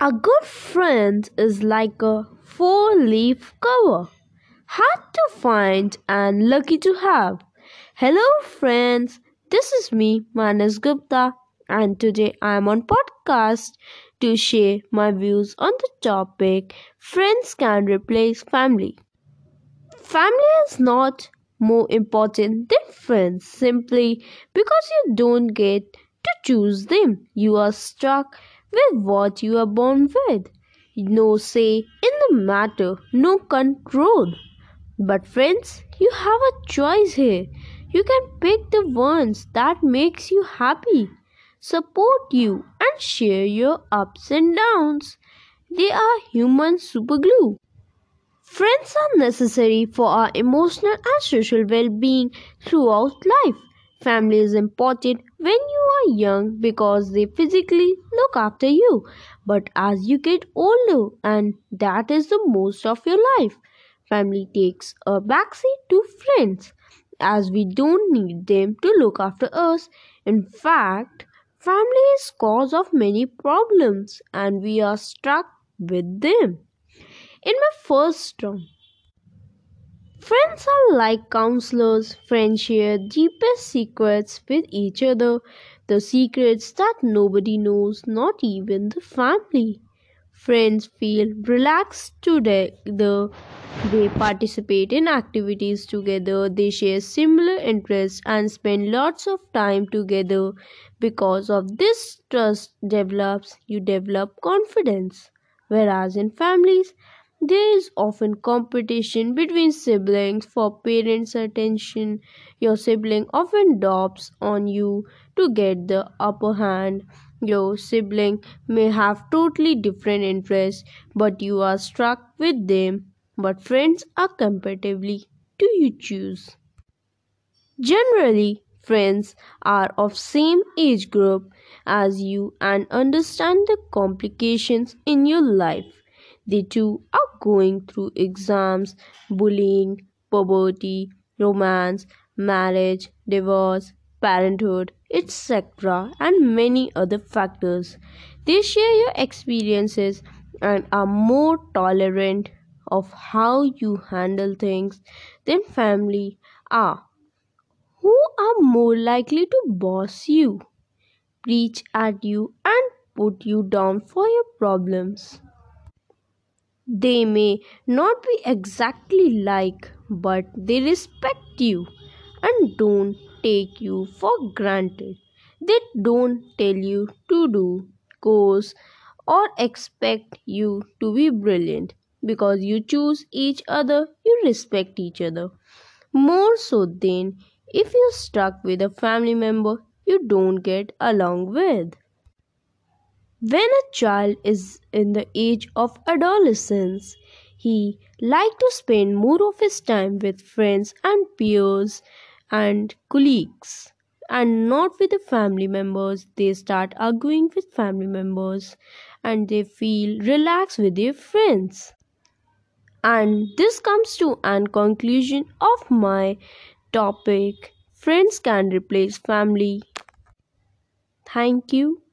A good friend is like a four leaf cover. Hard to find and lucky to have. Hello, friends. This is me, Manas Gupta, and today I am on podcast to share my views on the topic Friends can replace family. Family is not more important than friends simply because you don't get to choose them. You are stuck with what you are born with. No say in the matter, no control. But friends, you have a choice here. You can pick the ones that makes you happy, support you and share your ups and downs. They are human superglue. Friends are necessary for our emotional and social well-being throughout life. Family is important when you young because they physically look after you. But as you get older, and that is the most of your life, family takes a backseat to friends as we don't need them to look after us. In fact, family is cause of many problems and we are stuck with them. In my first term, Friends are like counselors. Friends share deepest secrets with each other, the secrets that nobody knows, not even the family. Friends feel relaxed together. They participate in activities together. They share similar interests and spend lots of time together. Because of this trust develops, you develop confidence. Whereas in families, there is often competition between siblings for parents' attention. Your sibling often dotes on you to get the upper hand. Your sibling may have totally different interests, but you are struck with them. But friends are comparatively do you choose? Generally, friends are of same age group as you and understand the complications in your life. They too are going through exams, bullying, poverty, romance, marriage, divorce, parenthood, etc., and many other factors. They share your experiences and are more tolerant of how you handle things than family are, who are more likely to boss you, preach at you, and put you down for your problems. They may not be exactly like, but they respect you and don't take you for granted. They don't tell you to do course or expect you to be brilliant. Because you choose each other, you respect each other. More so than if you're stuck with a family member you don't get along with. When a child is in the age of adolescence, he like to spend more of his time with friends and peers and colleagues and not with the family members. They start arguing with family members and they feel relaxed with their friends. And this comes to an conclusion of my topic. Friends can replace family. Thank you.